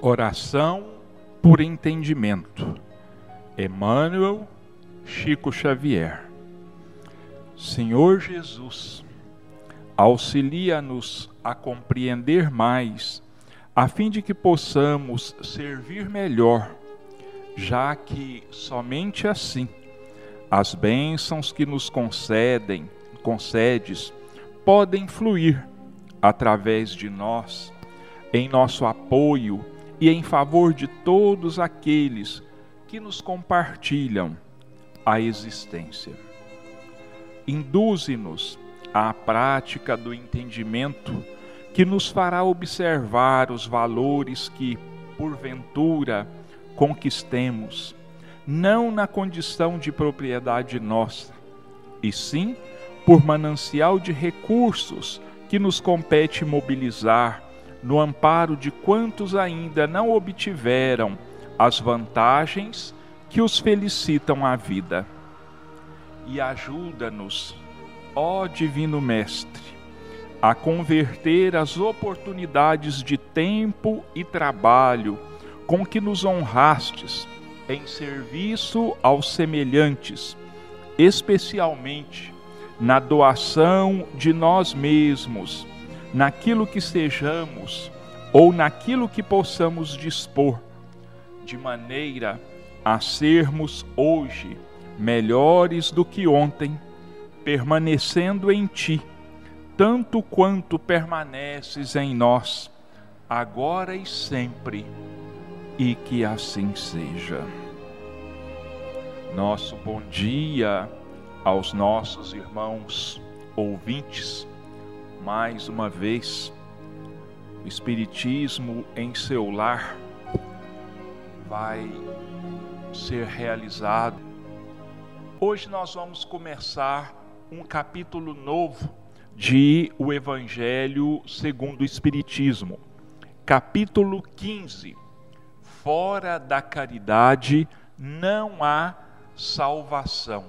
Oração por entendimento. Emmanuel Chico Xavier. Senhor Jesus, auxilia-nos a compreender mais, a fim de que possamos servir melhor, já que somente assim as bênçãos que nos concedem, concedes, podem fluir através de nós em nosso apoio e em favor de todos aqueles que nos compartilham a existência. Induze-nos à prática do entendimento que nos fará observar os valores que, porventura, conquistemos, não na condição de propriedade nossa, e sim por manancial de recursos que nos compete mobilizar no amparo de quantos ainda não obtiveram as vantagens que os felicitam à vida. E ajuda-nos, ó Divino Mestre, a converter as oportunidades de tempo e trabalho com que nos honrastes em serviço aos semelhantes, especialmente na doação de nós mesmos naquilo que sejamos ou naquilo que possamos dispor, de maneira a sermos hoje melhores do que ontem, permanecendo em Ti, tanto quanto permaneces em nós, agora e sempre, e que assim seja. Nosso bom dia aos nossos irmãos ouvintes mais uma vez o Espiritismo em seu lar vai ser realizado. Hoje nós vamos começar um capítulo novo de O Evangelho segundo o Espiritismo, capítulo 15. Fora da caridade não há salvação.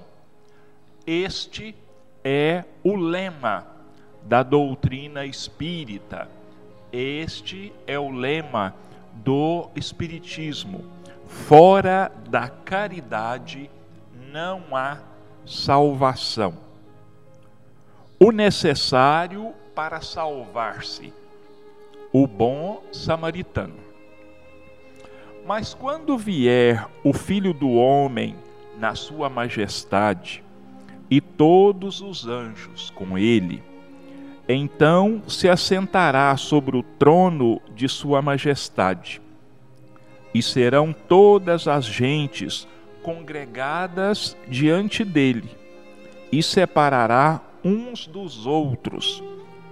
Este é o lema da doutrina espírita. Este é o lema do Espiritismo. Fora da caridade não há salvação. O necessário para salvar-se, o bom samaritano. Mas quando vier o Filho do Homem na sua majestade, e todos os anjos com ele, então se assentará sobre o trono de Sua Majestade, e serão todas as gentes congregadas diante dele, e separará uns dos outros,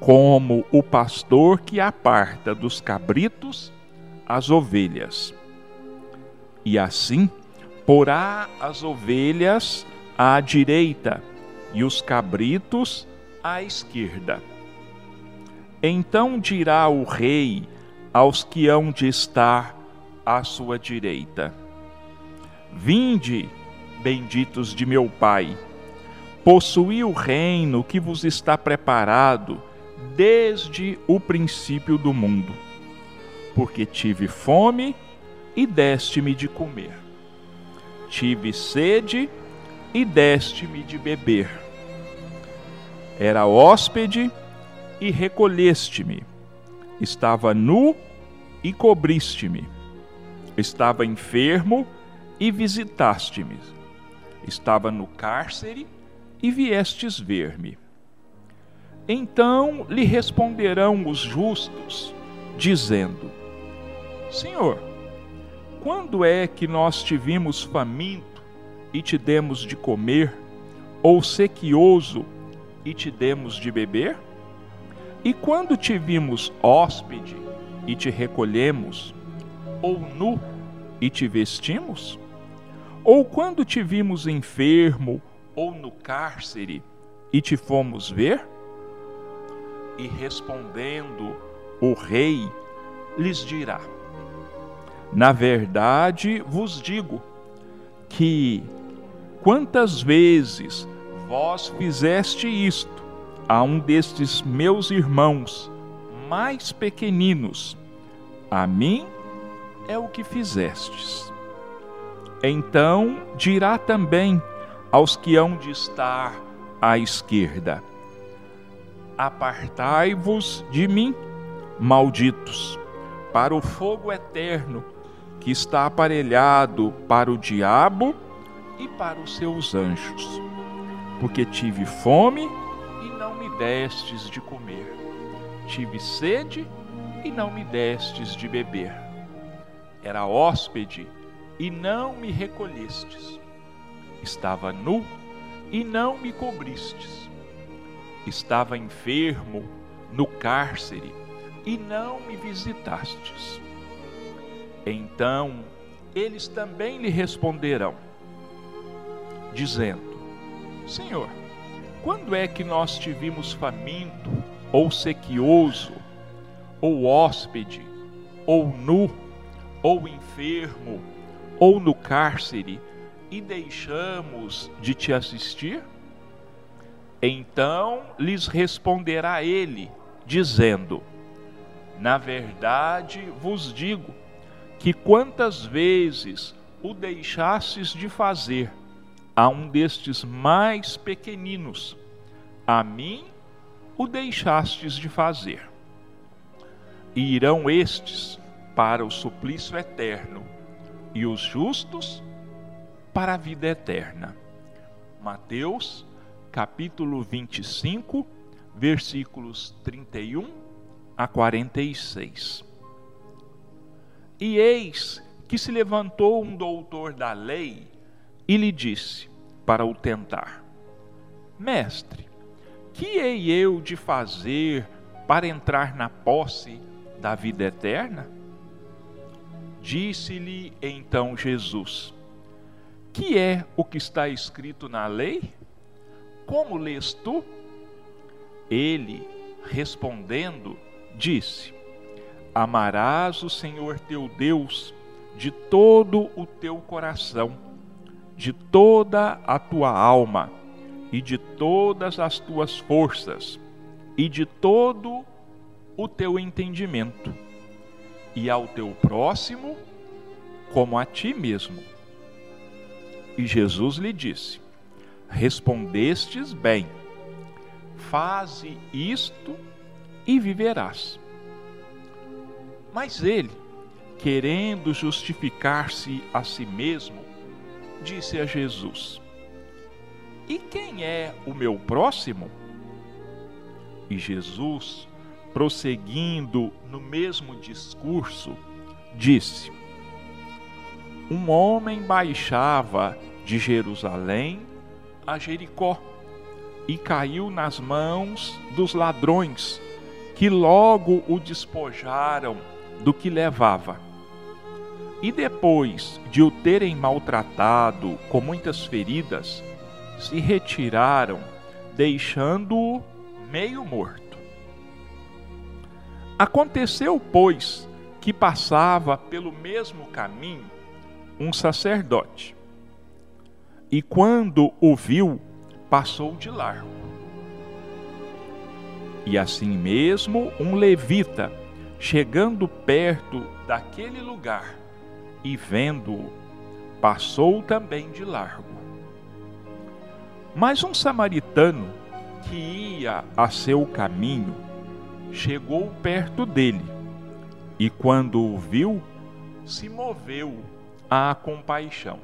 como o pastor que aparta dos cabritos as ovelhas. E assim porá as ovelhas à direita e os cabritos à esquerda. Então dirá o rei aos que hão de estar à sua direita: Vinde, benditos de meu Pai, possuí o reino que vos está preparado desde o princípio do mundo. Porque tive fome e deste-me de comer, tive sede e deste-me de beber. Era hóspede e recolheste-me. Estava nu e cobriste-me. Estava enfermo e visitaste-me. Estava no cárcere e viestes ver-me. Então lhe responderão os justos, dizendo: Senhor, quando é que nós te vimos faminto e te demos de comer, ou sequioso e te demos de beber? E quando te vimos hóspede e te recolhemos, ou nu e te vestimos? Ou quando te vimos enfermo ou no cárcere e te fomos ver? E respondendo, o rei lhes dirá: Na verdade vos digo que quantas vezes vós fizeste isto a um destes meus irmãos mais pequeninos, a mim é o que fizestes. Então dirá também aos que hão de estar à esquerda: Apartai-vos de mim, malditos, para o fogo eterno que está aparelhado para o diabo e para os seus anjos. Porque tive fome destes de comer, tive sede e não me destes de beber. Era hóspede e não me recolhestes. Estava nu e não me cobristes. Estava enfermo no cárcere e não me visitastes. Então eles também lhe responderão, dizendo: Senhor, quando é que nós te vimos faminto, ou sequioso, ou hóspede, ou nu, ou enfermo, ou no cárcere, e deixamos de te assistir? Então lhes responderá ele, dizendo: Na verdade vos digo, que quantas vezes o deixastes de fazer a um destes mais pequeninos, a mim o deixastes de fazer. E irão estes para o suplício eterno, e os justos para a vida eterna. Mateus, capítulo 25, versículos 31 a 46. E eis que se levantou um doutor da lei e lhe disse, para o tentar: Mestre, que hei eu de fazer para entrar na posse da vida eterna? Disse-lhe então Jesus: Que é o que está escrito na lei? Como lês tu? Ele, respondendo, disse: Amarás o Senhor teu Deus de todo o teu coração, de toda a tua alma e de todas as tuas forças e de todo o teu entendimento, e ao teu próximo como a ti mesmo. E Jesus lhe disse: Respondestes bem, faze isto e viverás. Mas ele, querendo justificar-se a si mesmo, disse a Jesus: E quem é o meu próximo? E Jesus, prosseguindo no mesmo discurso, disse: Um homem baixava de Jerusalém a Jericó e caiu nas mãos dos ladrões, que logo o despojaram do que levava. E depois de o terem maltratado com muitas feridas, se retiraram, deixando-o meio morto. Aconteceu, pois, que passava pelo mesmo caminho um sacerdote. E quando o viu, passou de largo. E assim mesmo um levita, Chegando perto daquele lugar e vendo-o, passou também de largo. Mas um samaritano que ia a seu caminho chegou perto dele e, quando o viu, se moveu à compaixão.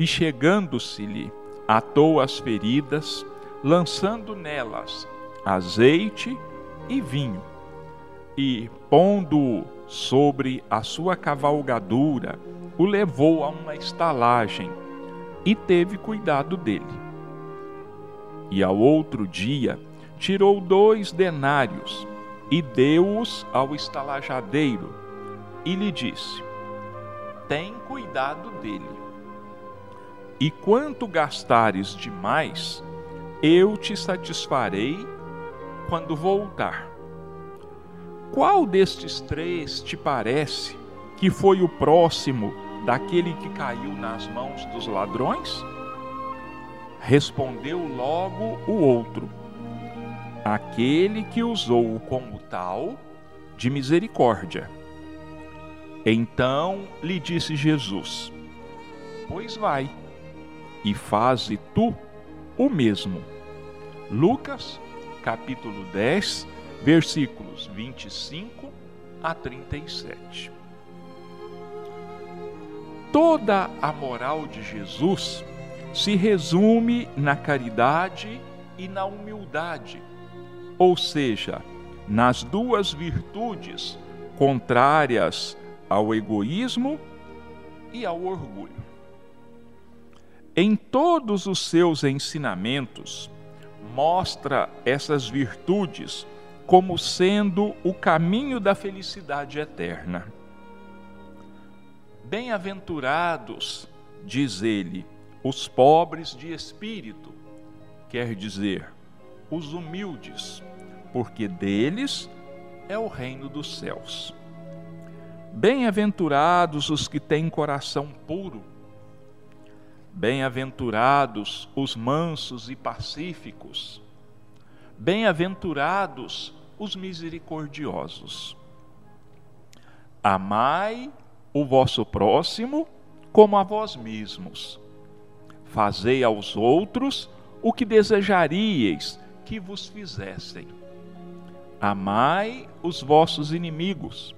E chegando-se-lhe, atou as feridas, lançando nelas azeite e vinho e, pondo-o sobre a sua cavalgadura, o levou a uma estalagem e teve cuidado dele. E ao outro dia tirou dois denários e deu-os ao estalajadeiro e lhe disse: Tem cuidado dele. E quanto gastares demais, eu te satisfarei quando voltar. Qual destes três te parece que foi o próximo daquele que caiu nas mãos dos ladrões? Respondeu logo o outro: Aquele que usou como tal de misericórdia. Então lhe disse Jesus: Pois vai, e faze tu o mesmo. Lucas, capítulo 10, versículos 25 a 37. Toda a moral de Jesus se resume na caridade e na humildade, ou seja, nas duas virtudes contrárias ao egoísmo e ao orgulho. Em todos os seus ensinamentos, mostra essas virtudes como sendo o caminho da felicidade eterna. Bem-aventurados, diz ele, os pobres de espírito, quer dizer, os humildes, porque deles é o reino dos céus. Bem-aventurados os que têm coração puro. Bem-aventurados os mansos e pacíficos. Bem-aventurados os misericordiosos. Amai o vosso próximo como a vós mesmos. Fazei aos outros o que desejaríeis que vos fizessem. Amai os vossos inimigos.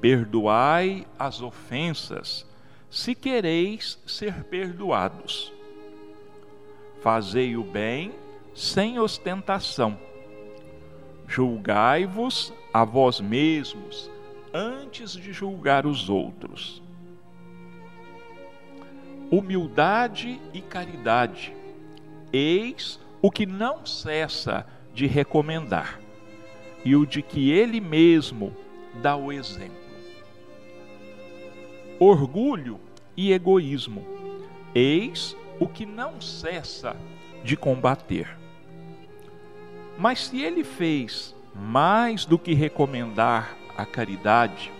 Perdoai as ofensas, se quereis ser perdoados. Fazei o bem sem ostentação. Julgai-vos a vós mesmos antes de julgar os outros. Humildade e caridade, eis o que não cessa de recomendar, e o de que ele mesmo dá o exemplo. Orgulho e egoísmo, eis o que não cessa de combater. Mas se ele fez mais do que recomendar a caridade,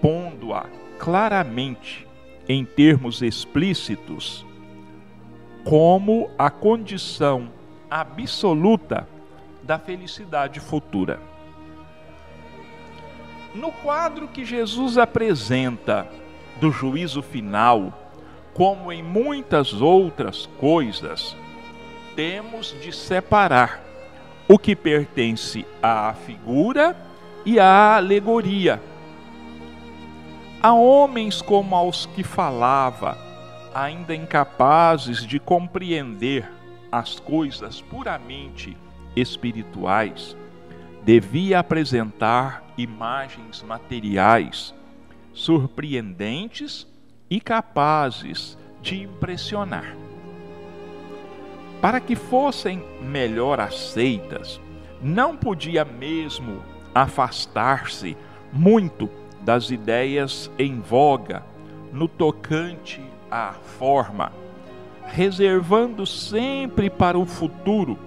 pondo-a claramente em termos explícitos como a condição absoluta da felicidade futura. No quadro que Jesus apresenta do juízo final, como em muitas outras coisas, temos de separar o que pertence à figura e à alegoria. Há homens como aos que falava, ainda incapazes de compreender as coisas puramente espirituais, devia apresentar imagens materiais surpreendentes e capazes de impressionar. Para que fossem melhor aceitas, não podia mesmo afastar-se muito das ideias em voga no tocante à forma, reservando sempre para o futuro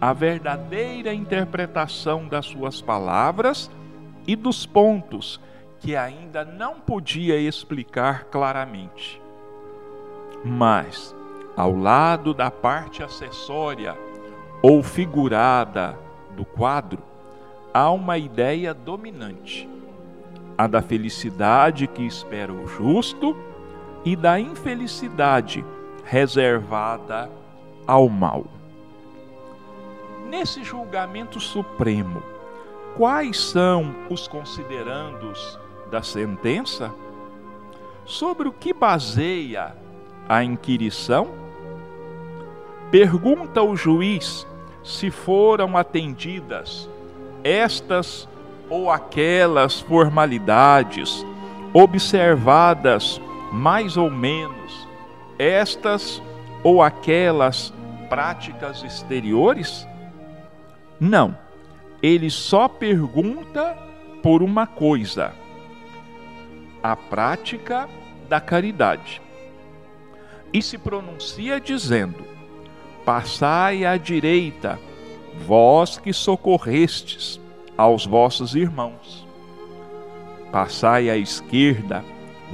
a verdadeira interpretação das suas palavras e dos pontos que ainda não podia explicar claramente. Mas, ao lado da parte acessória ou figurada do quadro, há uma ideia dominante: a da felicidade que espera o justo e da infelicidade reservada ao mal. Nesse julgamento supremo, quais são os considerandos da sentença? Sobre o que baseia a inquirição? Pergunta o juiz se foram atendidas estas ou aquelas formalidades observadas mais ou menos estas ou aquelas práticas exteriores? Não. Ele só pergunta por uma coisa: a prática da caridade. E se pronuncia dizendo: Passai à direita vós que socorrestes aos vossos irmãos. Passai à esquerda,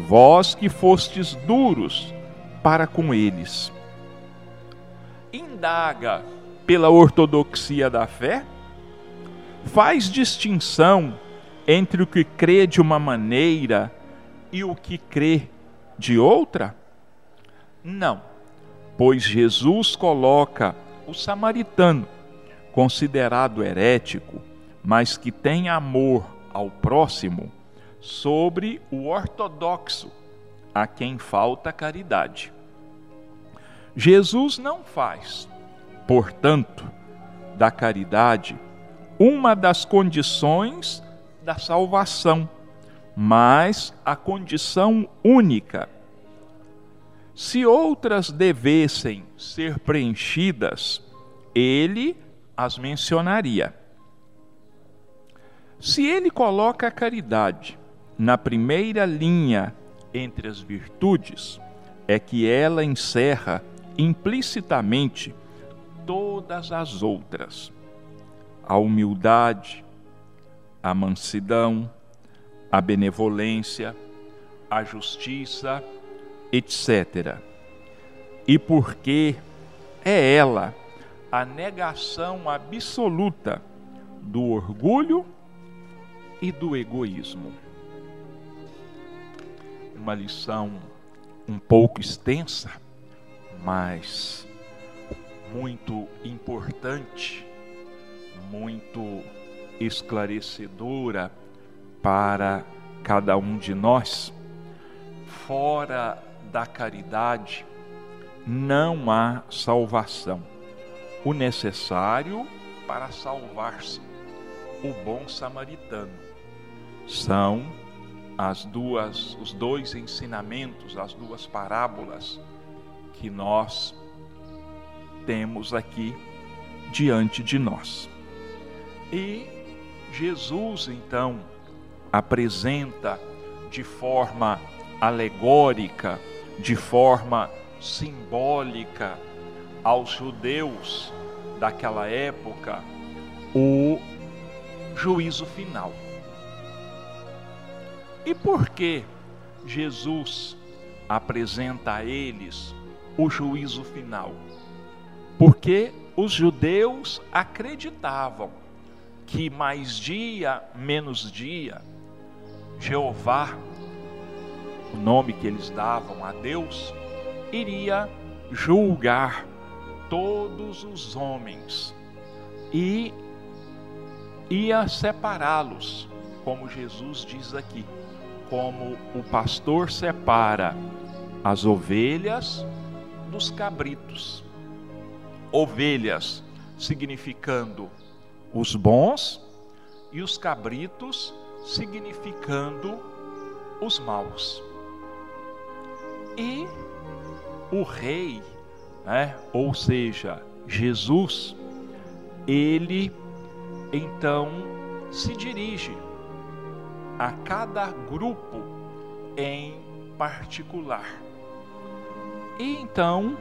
vós que fostes duros para com eles. Indaga pela ortodoxia da fé, faz distinção entre o que crê de uma maneira e o que crê de outra? Não, pois Jesus coloca o samaritano, considerado herético, mas que tem amor ao próximo, sobre o ortodoxo, a quem falta caridade. Jesus não faz, portanto, da caridade uma das condições da salvação, mas a condição única. Se outras devessem ser preenchidas, ele as mencionaria. Se ele coloca a caridade na primeira linha entre as virtudes, é que ela encerra implicitamente todas as outras: a humildade, a mansidão, a benevolência, a justiça, etc. E porque é ela a negação absoluta do orgulho e do egoísmo. Uma lição um pouco extensa, mas muito importante, muito esclarecedora para cada um de nós. Fora da caridade não há salvação. O necessário para salvar-se, o bom samaritano são as duas os dois ensinamentos, as duas parábolas que nós temos aqui diante de nós. E Jesus então apresenta de forma alegórica, de forma simbólica aos judeus daquela época o juízo final. E por que Jesus apresenta a eles o juízo final? Porque os judeus acreditavam que mais dia, menos dia, Jeová, o nome que eles davam a Deus, iria julgar todos os homens e ia separá-los, como Jesus diz aqui como o pastor separa as ovelhas dos cabritos. Ovelhas significando os bons e os cabritos significando os maus. E o rei, né, ou seja, Jesus, ele então se dirige a cada grupo em particular. E então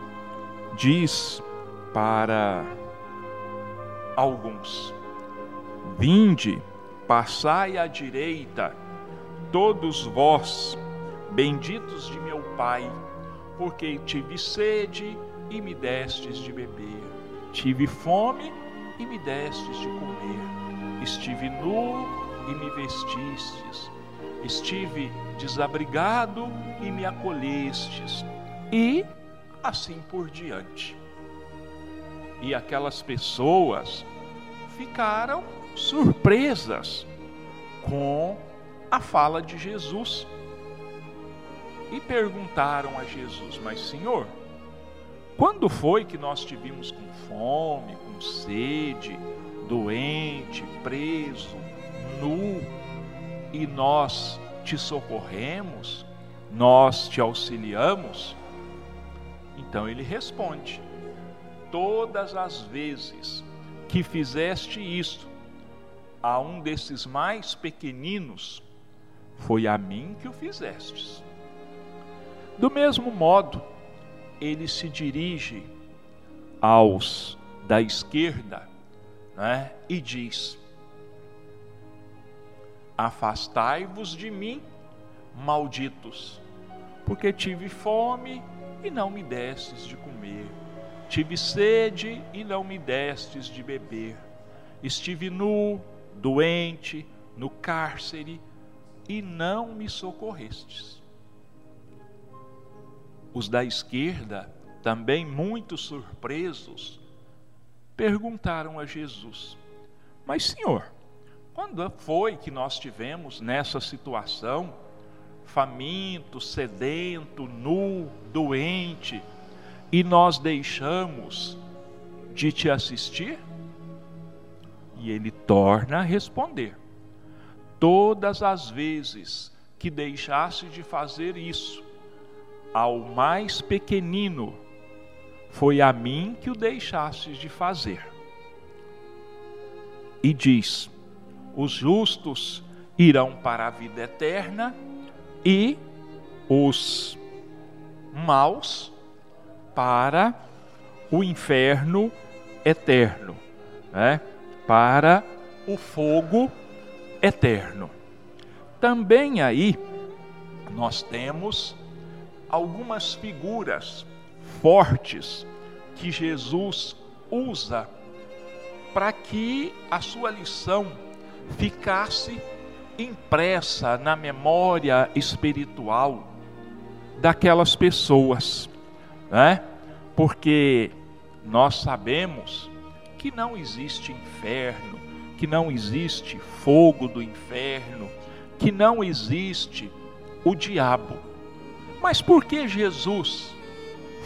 diz para alguns: Vinde, passai à direita, todos vós, benditos de meu Pai, porque tive sede e me destes de beber, tive fome e me destes de comer, estive nu e me vestistes, estive desabrigado e me acolhestes, e assim por diante. E aquelas pessoas ficaram surpresas com a fala de Jesus e perguntaram a Jesus: Mas, Senhor, quando foi que nós te vimos com fome, com sede, doente, preso, nu e nós te socorremos, nós te auxiliamos? Então ele responde: Todas as vezes que fizeste isto a um desses mais pequeninos, foi a mim que o fizestes. Do mesmo modo, ele se dirige aos da esquerda né, e diz: Afastai-vos de mim, malditos, porque tive fome e não me destes de comer, tive sede e não me destes de beber, estive nu, doente, no cárcere e não me socorrestes. Os da esquerda, também muito surpresos, perguntaram a Jesus: Mas, Senhor, quando foi que nós tivemos nessa situação, faminto, sedento, nu, doente, e nós deixamos de te assistir? E ele torna a responder: Todas as vezes que deixasse de fazer isso, ao mais pequenino, foi a mim que o deixastes de fazer. E diz: os justos irão para a vida eterna e os maus para o inferno eterno, né? para o fogo eterno. Também aí nós temos algumas figuras fortes que Jesus usa para que a sua lição ficasse impressa na memória espiritual daquelas pessoas, né? Porque nós sabemos que não existe inferno, que não existe fogo do inferno, que não existe o diabo. Mas por que Jesus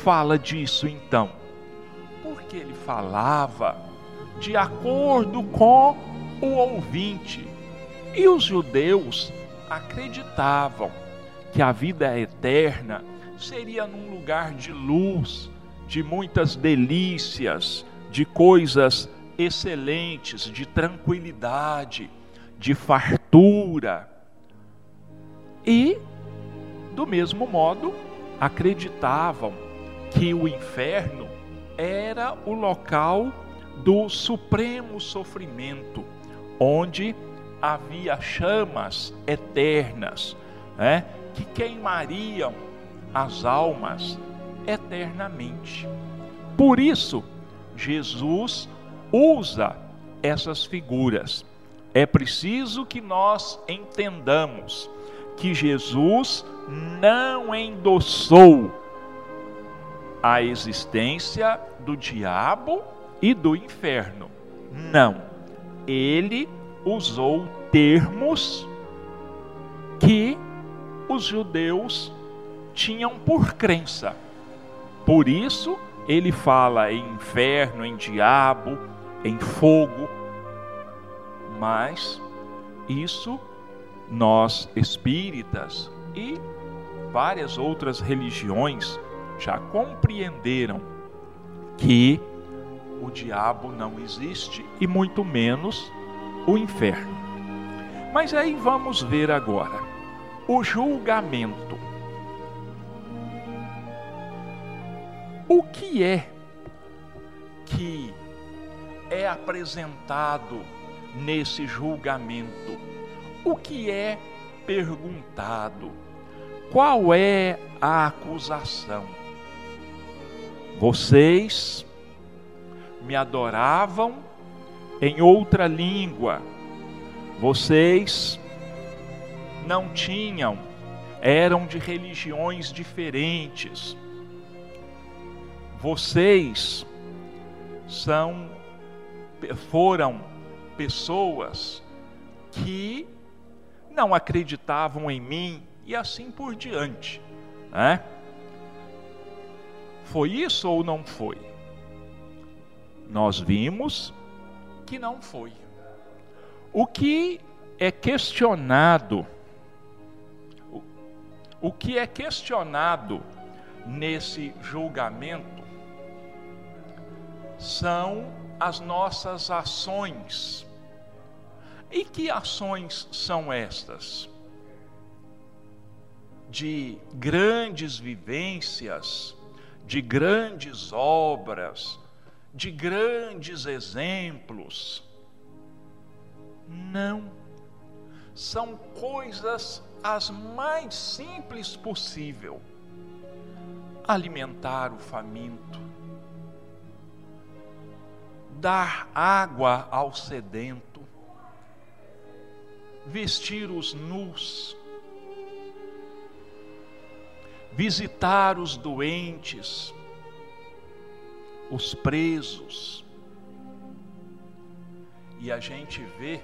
fala disso então? Porque ele falava de acordo com o ouvinte. E os judeus acreditavam que a vida eterna seria num lugar de luz, de muitas delícias, de coisas excelentes, de tranquilidade, de fartura. E, do mesmo modo, acreditavam que o inferno era o local do supremo sofrimento, onde havia chamas eternas, né, que queimariam as almas eternamente. Por isso, Jesus usa essas figuras. É preciso que nós entendamos que Jesus não endossou a existência do diabo e do inferno. Não. Ele usou termos que os judeus tinham por crença. Por isso, ele fala em inferno, em diabo, em fogo. Mas isso nós espíritas e várias outras religiões já compreenderam que o diabo não existe e muito menos o inferno. Mas aí vamos ver agora o julgamento. O que é que é apresentado nesse julgamento? O que é perguntado? Qual é a acusação? Vocês me adoravam em outra língua. Vocês não tinham, eram de religiões diferentes. Vocês são foram pessoas que não acreditavam em mim e assim por diante, né? Foi isso ou não foi? Nós vimos que não foi. O que é questionado, o que é questionado nesse julgamento são as nossas ações. E que ações são estas? De grandes vivências, de grandes obras, de grandes exemplos. Não. São coisas as mais simples possível. Alimentar o faminto, dar água ao sedento, vestir os nus, visitar os doentes, os presos. E a gente vê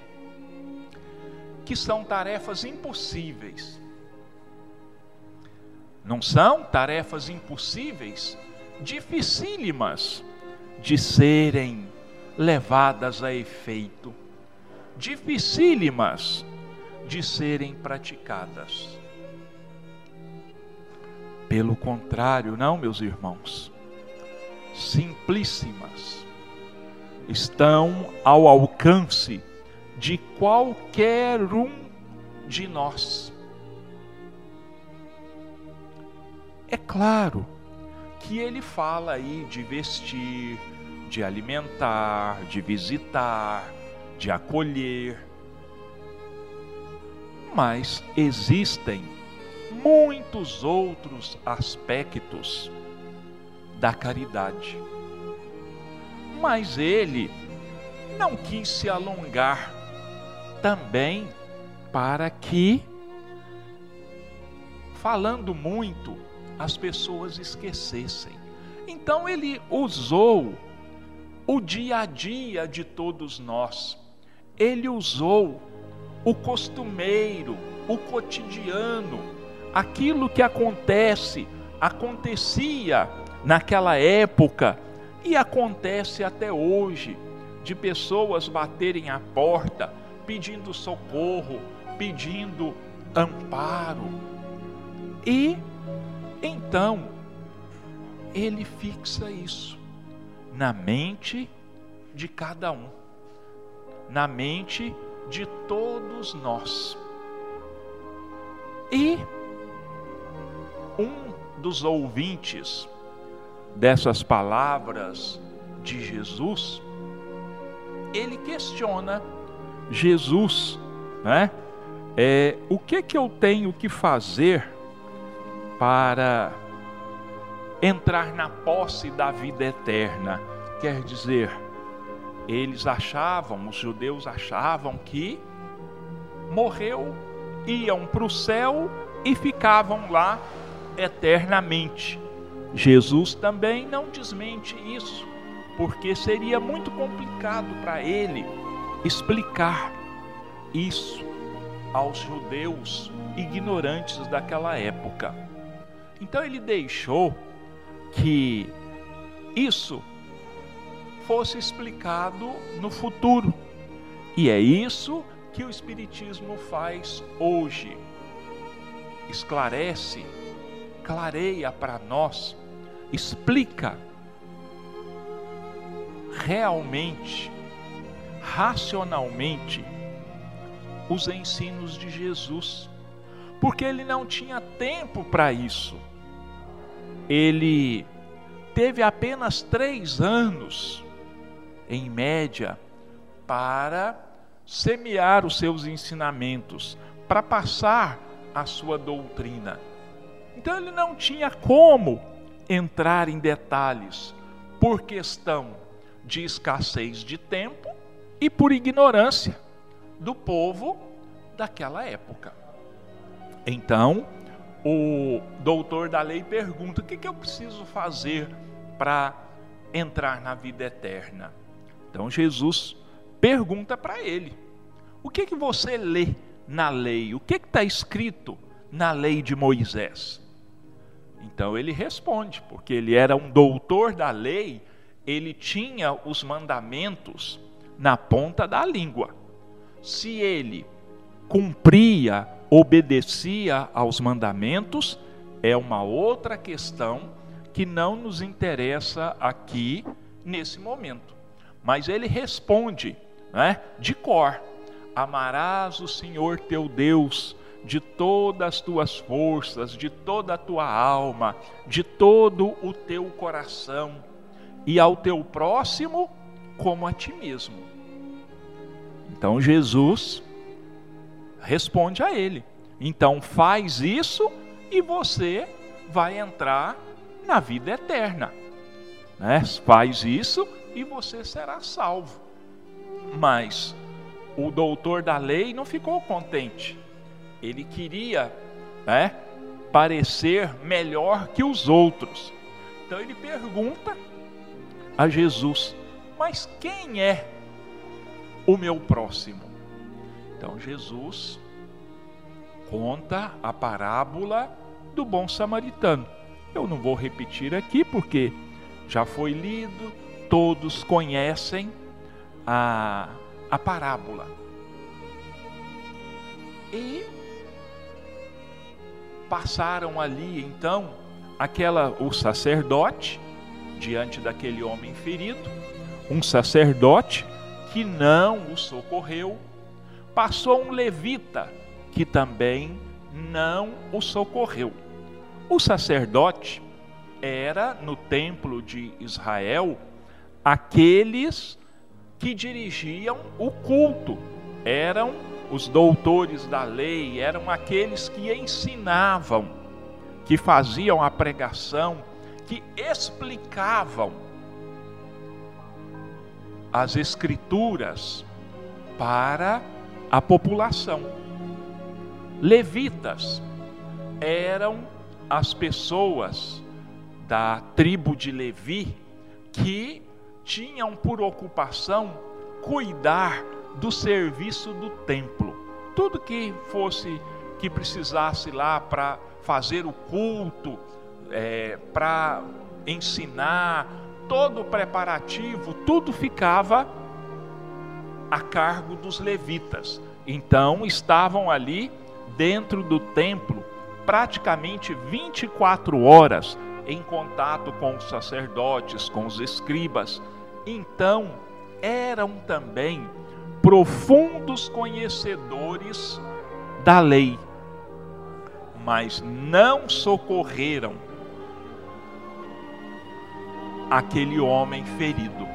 que são tarefas impossíveis. Não são tarefas impossíveis, dificílimas de serem levadas a efeito, dificílimas de serem praticadas. Pelo contrário, não, meus irmãos, simplíssimas, estão ao alcance de qualquer um de nós. É claro que ele fala aí de vestir, de alimentar, de visitar, de acolher. Mas existem muitos outros aspectos da caridade. Mas ele não quis se alongar também para que, falando muito, as pessoas esquecessem. Então ele usou o dia a dia de todos nós, ele usou o costumeiro, o cotidiano, aquilo que acontece, acontecia naquela época e acontece até hoje, de pessoas baterem a porta pedindo socorro, pedindo amparo. E então ele fixa isso na mente de cada um, na mente de todos nós. E um dos ouvintes dessas palavras de Jesus, ele questiona Jesus, né? É, o que que eu tenho que fazer para entrar na posse da vida eterna? Quer dizer, eles achavam, os judeus achavam que morreu, iam para o céu e ficavam lá eternamente. Jesus também não desmente isso, porque seria muito complicado para ele explicar isso aos judeus ignorantes daquela época. Então ele deixou que isso fosse explicado no futuro. E é isso que o Espiritismo faz hoje. Esclarece, clareia para nós explica realmente, racionalmente, os ensinos de Jesus, porque ele não tinha tempo para isso. Ele teve apenas três anos, em média, para semear os seus ensinamentos, para passar a sua doutrina. Então ele não tinha como entrar em detalhes por questão de escassez de tempo e por ignorância do povo daquela época. Então, o doutor da lei pergunta: o que, que eu preciso fazer para entrar na vida eterna? Então, Jesus pergunta para ele: o que, que você lê na lei? O que está escrito na lei de Moisés? Então ele responde, porque ele era um doutor da lei, ele tinha os mandamentos na ponta da língua. Se ele cumpria, obedecia aos mandamentos, é uma outra questão que não nos interessa aqui nesse momento. Mas ele responde, né, de cor: Amarás o Senhor teu Deus de todas as tuas forças, de toda a tua alma, de todo o teu coração, e ao teu próximo como a ti mesmo. Então Jesus responde a ele: então faz isso e você vai entrar na vida eterna. Né? Faz isso e você será salvo. Mas o doutor da lei não ficou contente ele queria né, parecer melhor que os outros. Então ele pergunta a Jesus: Mas quem é o meu próximo? Então Jesus conta a parábola do bom samaritano. Eu não vou repetir aqui porque já foi lido, todos conhecem a, a parábola. E passaram ali então aquela o sacerdote diante daquele homem ferido, um sacerdote que não o socorreu, passou um levita que também não o socorreu. O sacerdote era no templo de Israel aqueles que dirigiam o culto, eram os doutores da lei, eram aqueles que ensinavam, que faziam a pregação, que explicavam as escrituras para a população. Levitas eram as pessoas da tribo de Levi que tinham por ocupação cuidar do serviço do templo. Tudo que fosse que precisasse lá para fazer o culto, é, para ensinar, todo o preparativo, tudo ficava a cargo dos levitas. Então estavam ali dentro do templo praticamente 24 horas em contato com os sacerdotes, com os escribas. Então eram também profundos conhecedores da lei, mas não socorreram aquele homem ferido.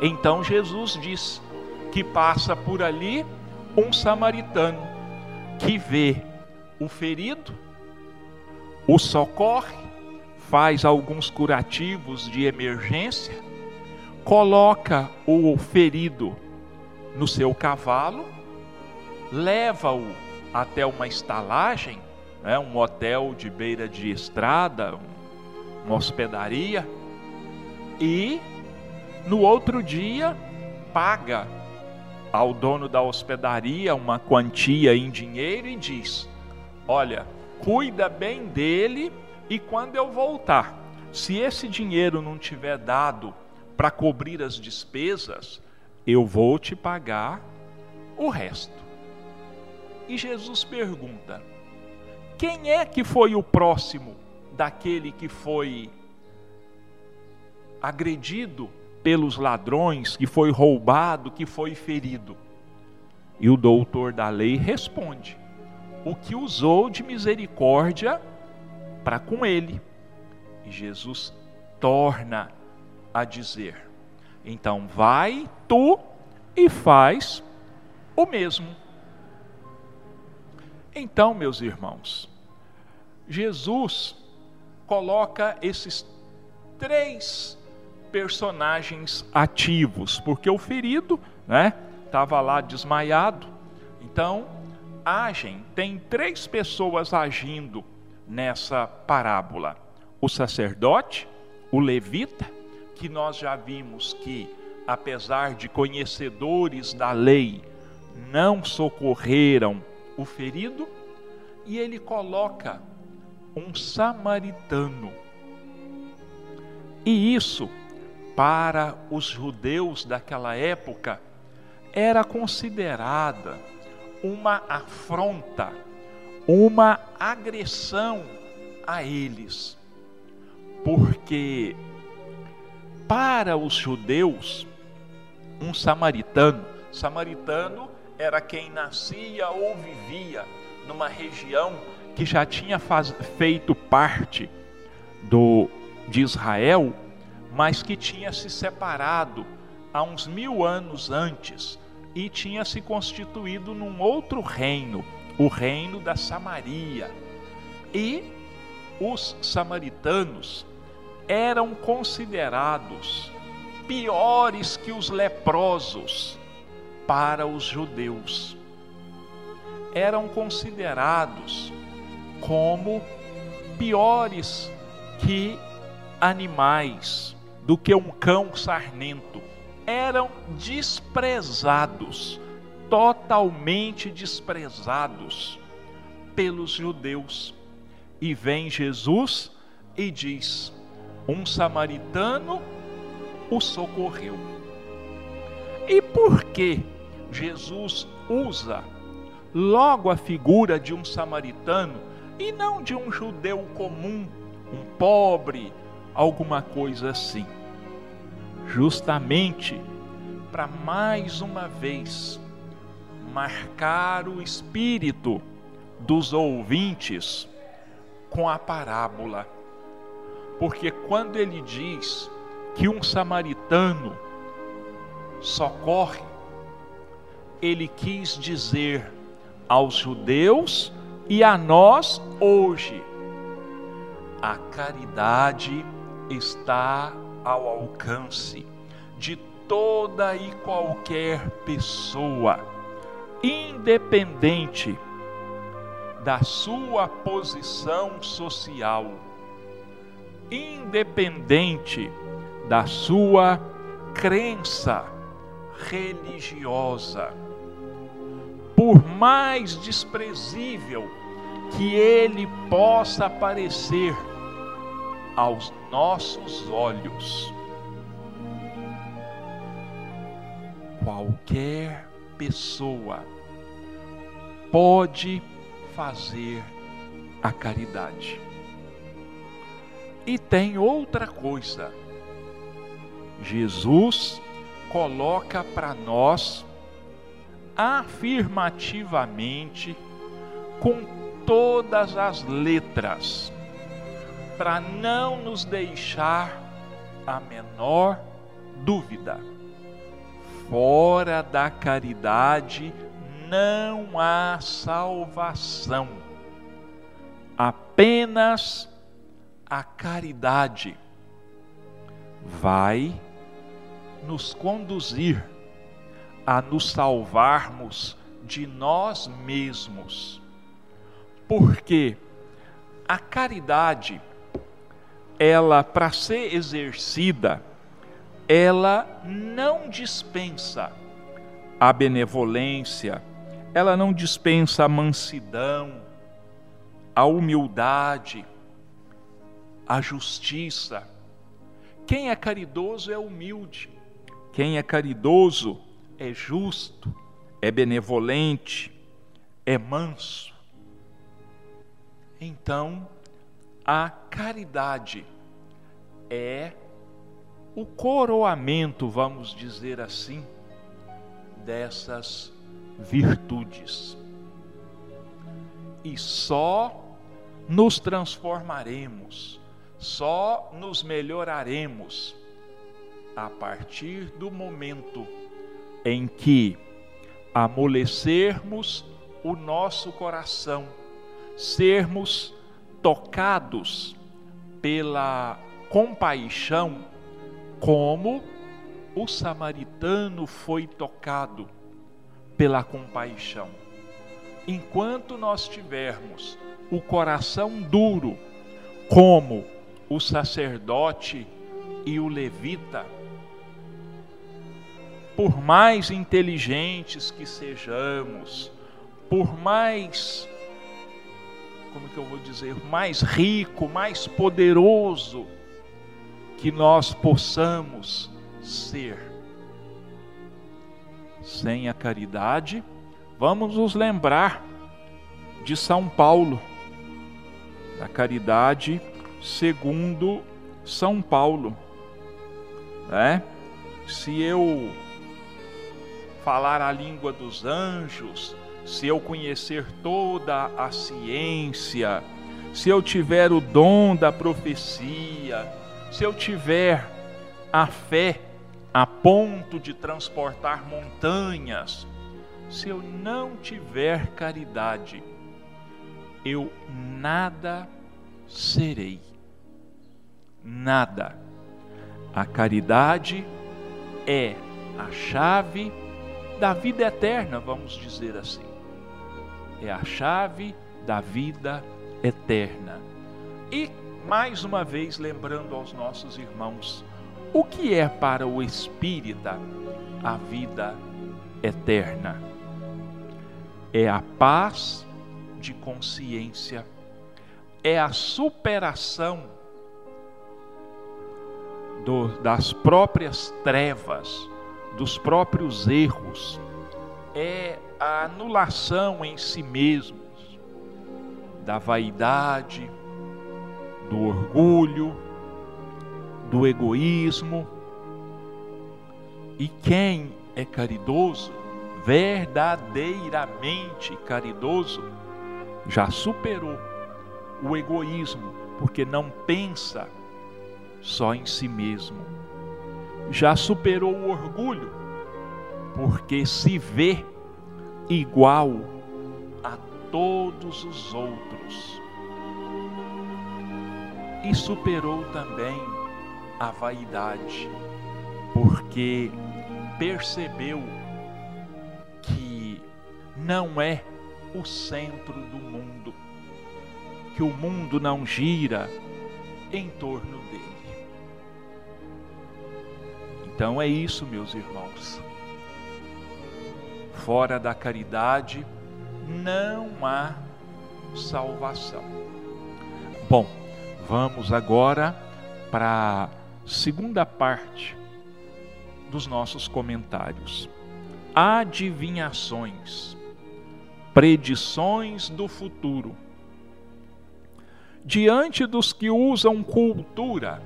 Então Jesus diz que passa por ali um samaritano que vê o ferido, o socorre, faz alguns curativos de emergência, coloca o ferido no seu cavalo, leva-o até uma estalagem, né, um hotel de beira de estrada, uma hospedaria, e no outro dia paga ao dono da hospedaria uma quantia em dinheiro e diz: Olha, cuida bem dele e quando eu voltar, se esse dinheiro não tiver dado para cobrir as despesas, eu vou te pagar o resto. E Jesus pergunta: quem é que foi o próximo daquele que foi agredido pelos ladrões, que foi roubado, que foi ferido? E o doutor da lei responde: o que usou de misericórdia para com ele. E Jesus torna a dizer: então vai tu e faz o mesmo. Então, meus irmãos, Jesus coloca esses três personagens ativos, porque o ferido, né, estava lá desmaiado. Então, agem, tem três pessoas agindo nessa parábola: o sacerdote, o levita, que nós já vimos que apesar de conhecedores da lei, não socorreram o ferido, e ele coloca um samaritano. E isso, para os judeus daquela época, era considerada uma afronta, uma agressão a eles. Porque para os judeus, um samaritano. Samaritano era quem nascia ou vivia numa região que já tinha faz, feito parte do, de Israel, mas que tinha se separado há uns mil anos antes e tinha se constituído num outro reino, o reino da Samaria. E os samaritanos eram considerados piores que os leprosos para os judeus. Eram considerados como piores que animais, do que um cão sarnento. Eram desprezados, totalmente desprezados pelos judeus. E vem Jesus e diz: um samaritano o socorreu. E por que Jesus usa logo a figura de um samaritano e não de um judeu comum, um pobre, alguma coisa assim? Justamente para mais uma vez marcar o espírito dos ouvintes com a parábola. Porque quando ele diz que um samaritano socorre, ele quis dizer aos judeus e a nós hoje: a caridade está ao alcance de toda e qualquer pessoa, independente da sua posição social, independente da sua crença religiosa. Por mais desprezível que ele possa parecer aos nossos olhos, qualquer pessoa pode fazer a caridade. E tem outra coisa. Jesus coloca para nós afirmativamente com todas as letras, para não nos deixar a menor dúvida. Fora da caridade não há salvação. Apenas a caridade vai nos conduzir a nos salvarmos de nós mesmos. Porque a caridade, ela para ser exercida, ela não dispensa a benevolência, ela não dispensa a mansidão, a humildade, a justiça. Quem é caridoso é humilde. Quem é caridoso é justo, é benevolente, é manso. Então, a caridade é o coroamento, vamos dizer assim, dessas virtudes. E só nos transformaremos, só nos melhoraremos a partir do momento em que amolecermos o nosso coração, sermos tocados pela compaixão, como o samaritano foi tocado pela compaixão. Enquanto nós tivermos o coração duro, como o sacerdote e o levita, por mais inteligentes que sejamos, por mais, como que eu vou dizer, mais rico, mais poderoso que nós possamos ser, sem a caridade, vamos nos lembrar de São Paulo, da caridade segundo São Paulo, né? Se eu falar a língua dos anjos, se eu conhecer toda a ciência, se eu tiver o dom da profecia, se eu tiver a fé a ponto de transportar montanhas, se eu não tiver caridade, eu nada serei. Nada. A caridade é a chave da vida eterna, vamos dizer assim. É a chave da vida eterna. E, mais uma vez, lembrando aos nossos irmãos, o que é para o espírita a vida eterna? É a paz de consciência, é a superação do, das próprias trevas, dos próprios erros, é a anulação em si mesmos da vaidade, do orgulho, do egoísmo. E quem é caridoso, verdadeiramente caridoso, já superou o egoísmo, porque não pensa só em si mesmo. Já superou o orgulho, porque se vê igual a todos os outros. E superou também a vaidade, porque percebeu que não é o centro do mundo, que o mundo não gira em torno Então é isso, meus irmãos. Fora da caridade não há salvação. Bom, vamos agora para a segunda parte dos nossos comentários. Adivinhações, predições do futuro. Diante dos que usam cultura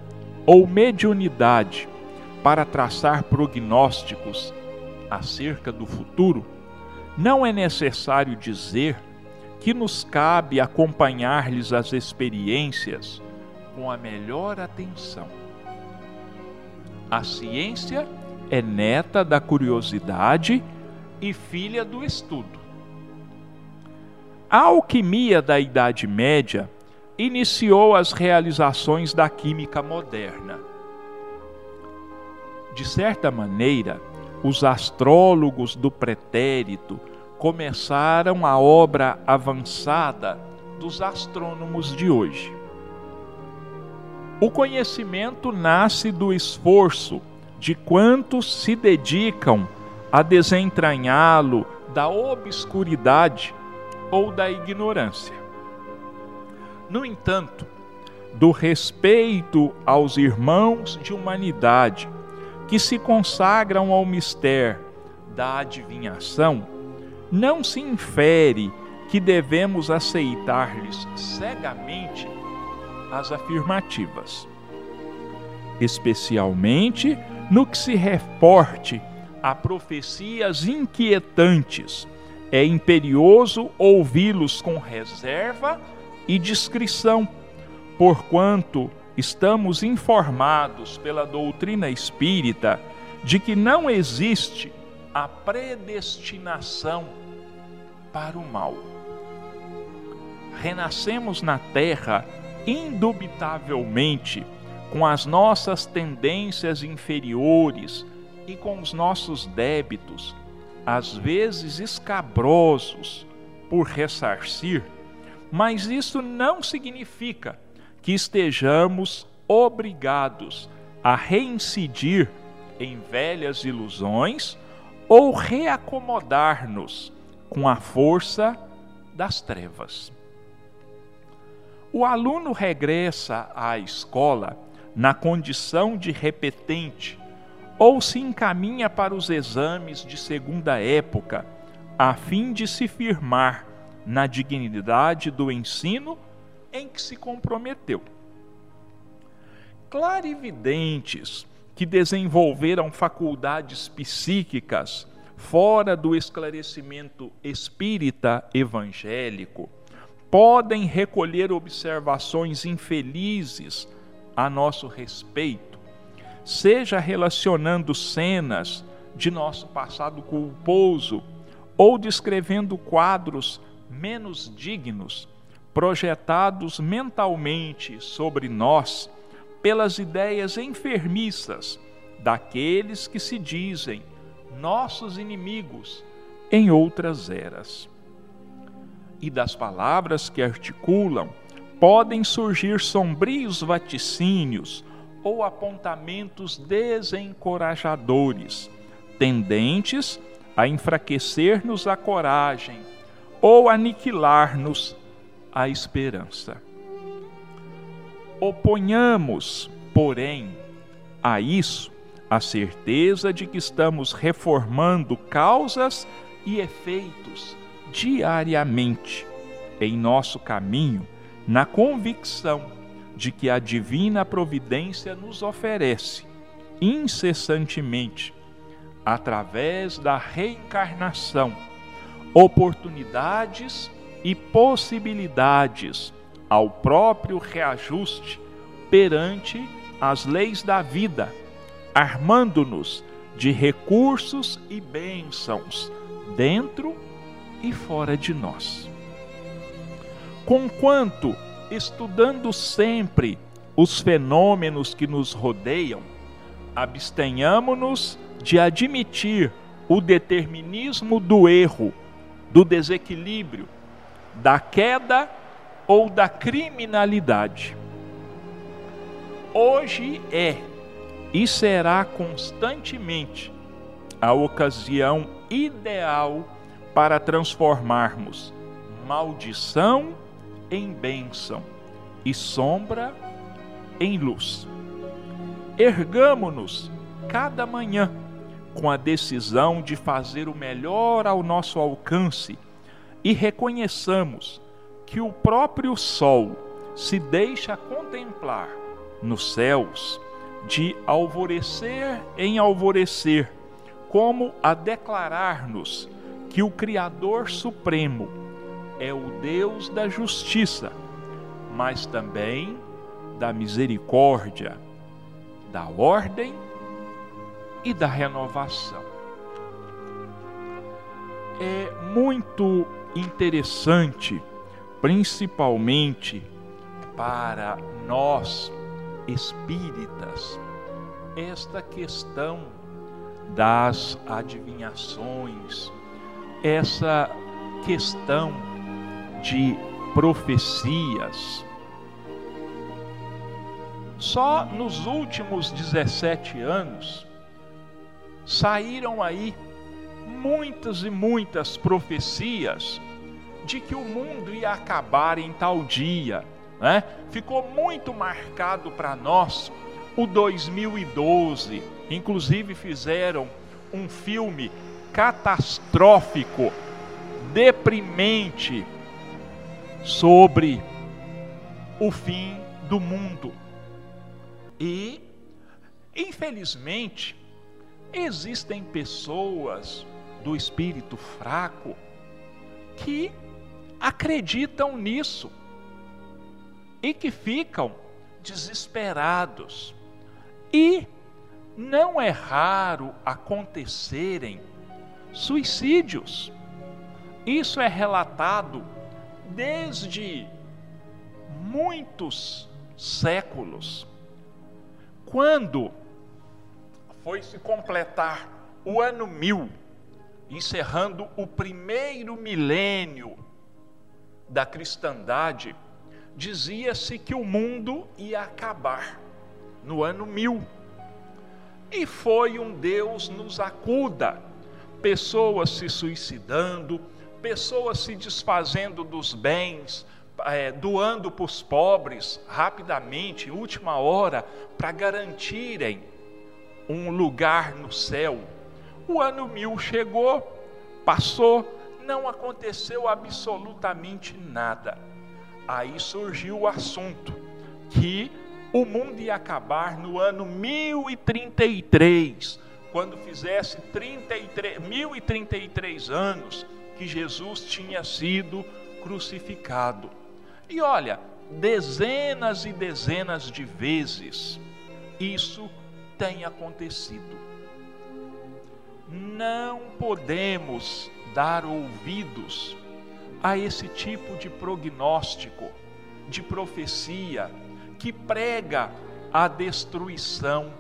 ou mediunidade para traçar prognósticos acerca do futuro, não é necessário dizer que nos cabe acompanhar-lhes as experiências com a melhor atenção. A ciência é neta da curiosidade e filha do estudo. A alquimia da Idade Média iniciou as realizações da química moderna de certa maneira, os astrólogos do pretérito começaram a obra avançada dos astrônomos de hoje. O conhecimento nasce do esforço de quantos se dedicam a desentranhá-lo da obscuridade ou da ignorância. No entanto, do respeito aos irmãos de humanidade que se consagram ao mistério da adivinhação, não se infere que devemos aceitar-lhes cegamente as afirmativas, especialmente no que se reporte a profecias inquietantes. É imperioso ouvi-los com reserva e discrição, porquanto estamos informados pela doutrina espírita de que não existe a predestinação para o mal. Renascemos na terra indubitavelmente com as nossas tendências inferiores e com os nossos débitos, às vezes escabrosos, por ressarcir, mas isso não significa que estejamos obrigados a reincidir em velhas ilusões ou reacomodar-nos com a força das trevas. O aluno regressa à escola na condição de repetente ou se encaminha para os exames de segunda época, a fim de se firmar na dignidade do ensino em que se comprometeu. Clarividentes que desenvolveram faculdades psíquicas fora do esclarecimento espírita evangélico podem recolher observações infelizes a nosso respeito, seja relacionando cenas de nosso passado culposo ou descrevendo quadros menos dignos projetados mentalmente sobre nós pelas ideias enfermiças daqueles que se dizem nossos inimigos em outras eras. E das palavras que articulam podem surgir sombrios vaticínios ou apontamentos desencorajadores, tendentes a enfraquecer-nos a coragem ou aniquilar-nos a esperança. Oponhamos, porém, a isso a certeza de que estamos reformando causas e efeitos diariamente em nosso caminho, na convicção de que a divina providência nos oferece incessantemente, através da reencarnação, oportunidades e possibilidades ao próprio reajuste perante as leis da vida, armando-nos de recursos e bênçãos dentro e fora de nós. Conquanto, estudando sempre os fenômenos que nos rodeiam, abstenhamos-nos de admitir o determinismo do erro, do desequilíbrio, da queda ou da criminalidade. Hoje é e será constantemente a ocasião ideal para transformarmos maldição em bênção e sombra em luz. Ergamo-nos cada manhã com a decisão de fazer o melhor ao nosso alcance e reconheçamos que o próprio sol se deixa contemplar nos céus de alvorecer em alvorecer, como a declarar-nos que o Criador Supremo é o Deus da justiça, mas também da misericórdia, da ordem e da renovação. É muito interessante, principalmente para nós espíritas, esta questão das adivinhações, essa questão de profecias. Só nos últimos 17 anos saíram aí muitas e muitas profecias de que o mundo ia acabar em tal dia. Né? Ficou muito marcado para nós o 2012. Inclusive fizeram um filme catastrófico, deprimente, sobre o fim do mundo. E, infelizmente, existem pessoas do espírito fraco que acreditam nisso e que ficam desesperados. E não é raro acontecerem suicídios. Isso é relatado desde muitos séculos. Quando foi se completar o ano mil, encerrando o primeiro milênio da cristandade, dizia-se que o mundo ia acabar no ano mil. E foi um Deus nos acuda, pessoas se suicidando, pessoas se desfazendo dos bens, é, doando para os pobres rapidamente, última hora, para garantirem um lugar no céu. O ano mil chegou, passou, não aconteceu absolutamente nada. Aí surgiu o assunto que o mundo ia acabar no ano 1033, quando fizesse 33, 1033 anos que Jesus tinha sido crucificado. E olha, dezenas e dezenas de vezes isso tem acontecido. Não podemos dar ouvidos a esse tipo de prognóstico, de profecia, que prega a destruição,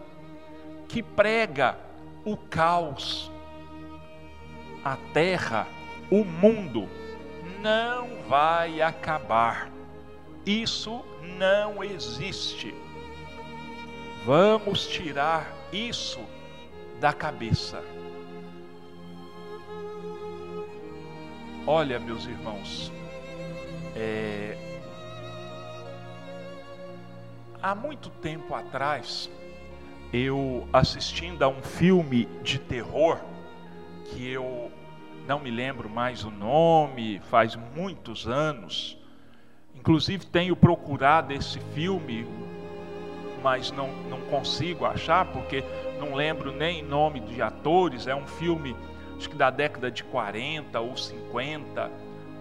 que prega o caos. A terra, o mundo, não vai acabar. Isso não existe. Vamos tirar isso da cabeça. Olha, meus irmãos, é... há muito tempo atrás, eu assistindo a um filme de terror, que eu não me lembro mais o nome, faz muitos anos. Inclusive tenho procurado esse filme, mas não, não consigo achar, porque não lembro nem nome de atores. É um filme, acho que da década de 40 ou 50,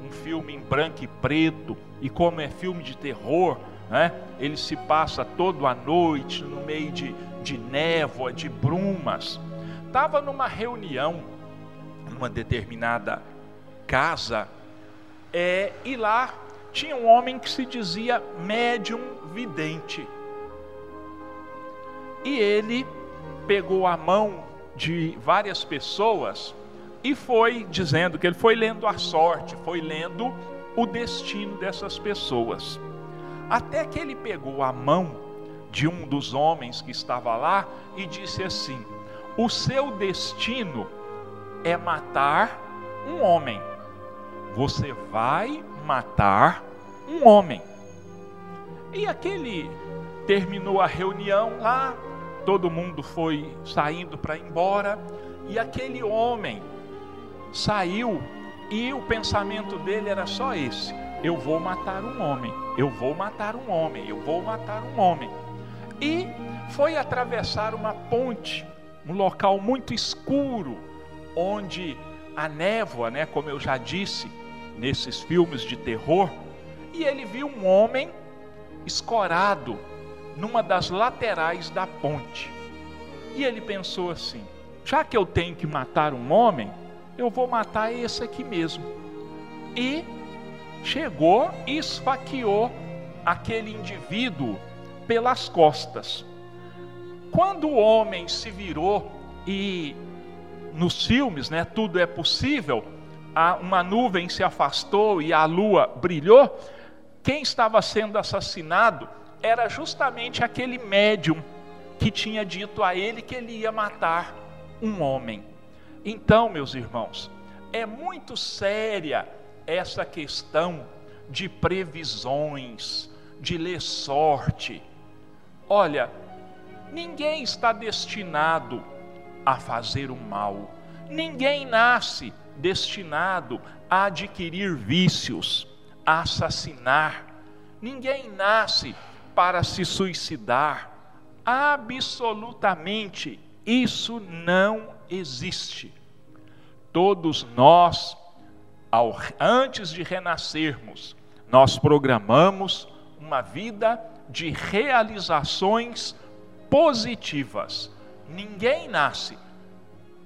um filme em branco e preto. E como é filme de terror, né? ele se passa todo à noite, no meio de, de névoa, de brumas. Estava numa reunião numa determinada casa, é, e lá tinha um homem que se dizia médium vidente. E ele pegou a mão de várias pessoas e foi dizendo que ele foi lendo a sorte, foi lendo o destino dessas pessoas. Até que ele pegou a mão de um dos homens que estava lá e disse assim: O seu destino é matar um homem. Você vai matar um homem. E aquele terminou a reunião lá, todo mundo foi saindo para ir embora, e aquele homem saiu e o pensamento dele era só esse: eu vou matar um homem, eu vou matar um homem, eu vou matar um homem. E foi atravessar uma ponte, um local muito escuro, onde a névoa, né, como eu já disse, nesses filmes de terror, e ele viu um homem escorado numa das laterais da ponte. E ele pensou assim: já que eu tenho que matar um homem, eu vou matar esse aqui mesmo. E chegou e esfaqueou aquele indivíduo pelas costas. Quando o homem se virou e nos filmes, né, tudo é possível, uma nuvem se afastou e a lua brilhou, quem estava sendo assassinado era justamente aquele médium que tinha dito a ele que ele ia matar um homem. Então, meus irmãos, é muito séria essa questão de previsões, de ler sorte. Olha, ninguém está destinado a fazer o mal. Ninguém nasce destinado a adquirir vícios, a assassinar. Ninguém nasce para se suicidar. Absolutamente isso não existe. Todos nós, ao, antes de renascermos, nós programamos uma vida de realizações positivas Ninguém nasce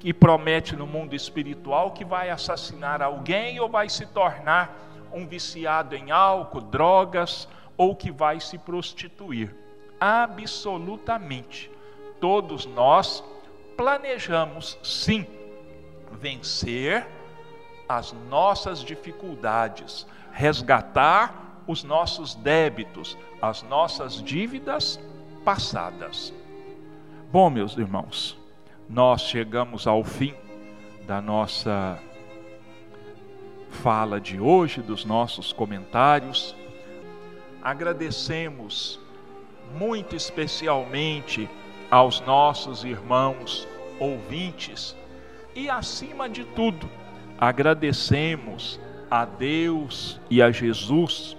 e promete no mundo espiritual que vai assassinar alguém ou vai se tornar um viciado em álcool, drogas ou que vai se prostituir. Absolutamente. Todos nós planejamos sim vencer as nossas dificuldades, resgatar os nossos débitos, as nossas dívidas passadas. Bom, meus irmãos, nós chegamos ao fim da nossa fala de hoje, dos nossos comentários. Agradecemos muito especialmente aos nossos irmãos ouvintes. E, acima de tudo, agradecemos a Deus e a Jesus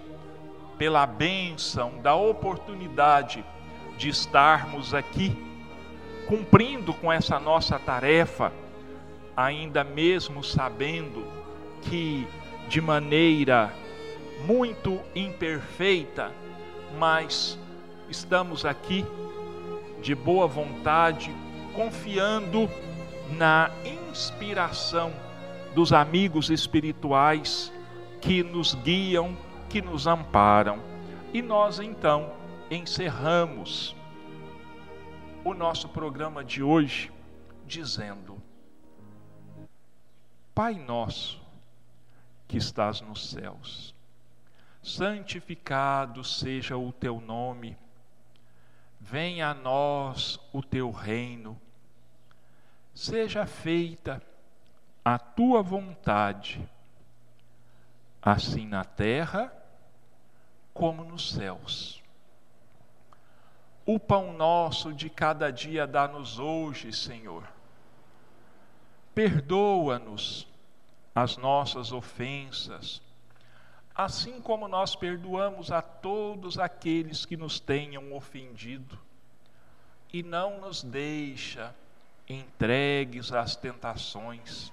pela bênção da oportunidade de estarmos aqui cumprindo com essa nossa tarefa, ainda mesmo sabendo que de maneira muito imperfeita, mas estamos aqui de boa vontade, confiando na inspiração dos amigos espirituais que nos guiam, que nos amparam. E nós então encerramos o nosso programa de hoje dizendo: Pai nosso que estás nos céus, santificado seja o teu nome, venha a nós o teu reino, seja feita a tua vontade, assim na terra como nos céus. O pão nosso de cada dia dá-nos hoje, Senhor. Perdoa-nos as nossas ofensas assim como nós perdoamos a todos aqueles que nos tenham ofendido, e não nos deixa entregues às tentações,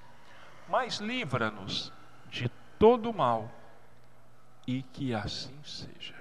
mas livra-nos de todo mal, e que assim seja.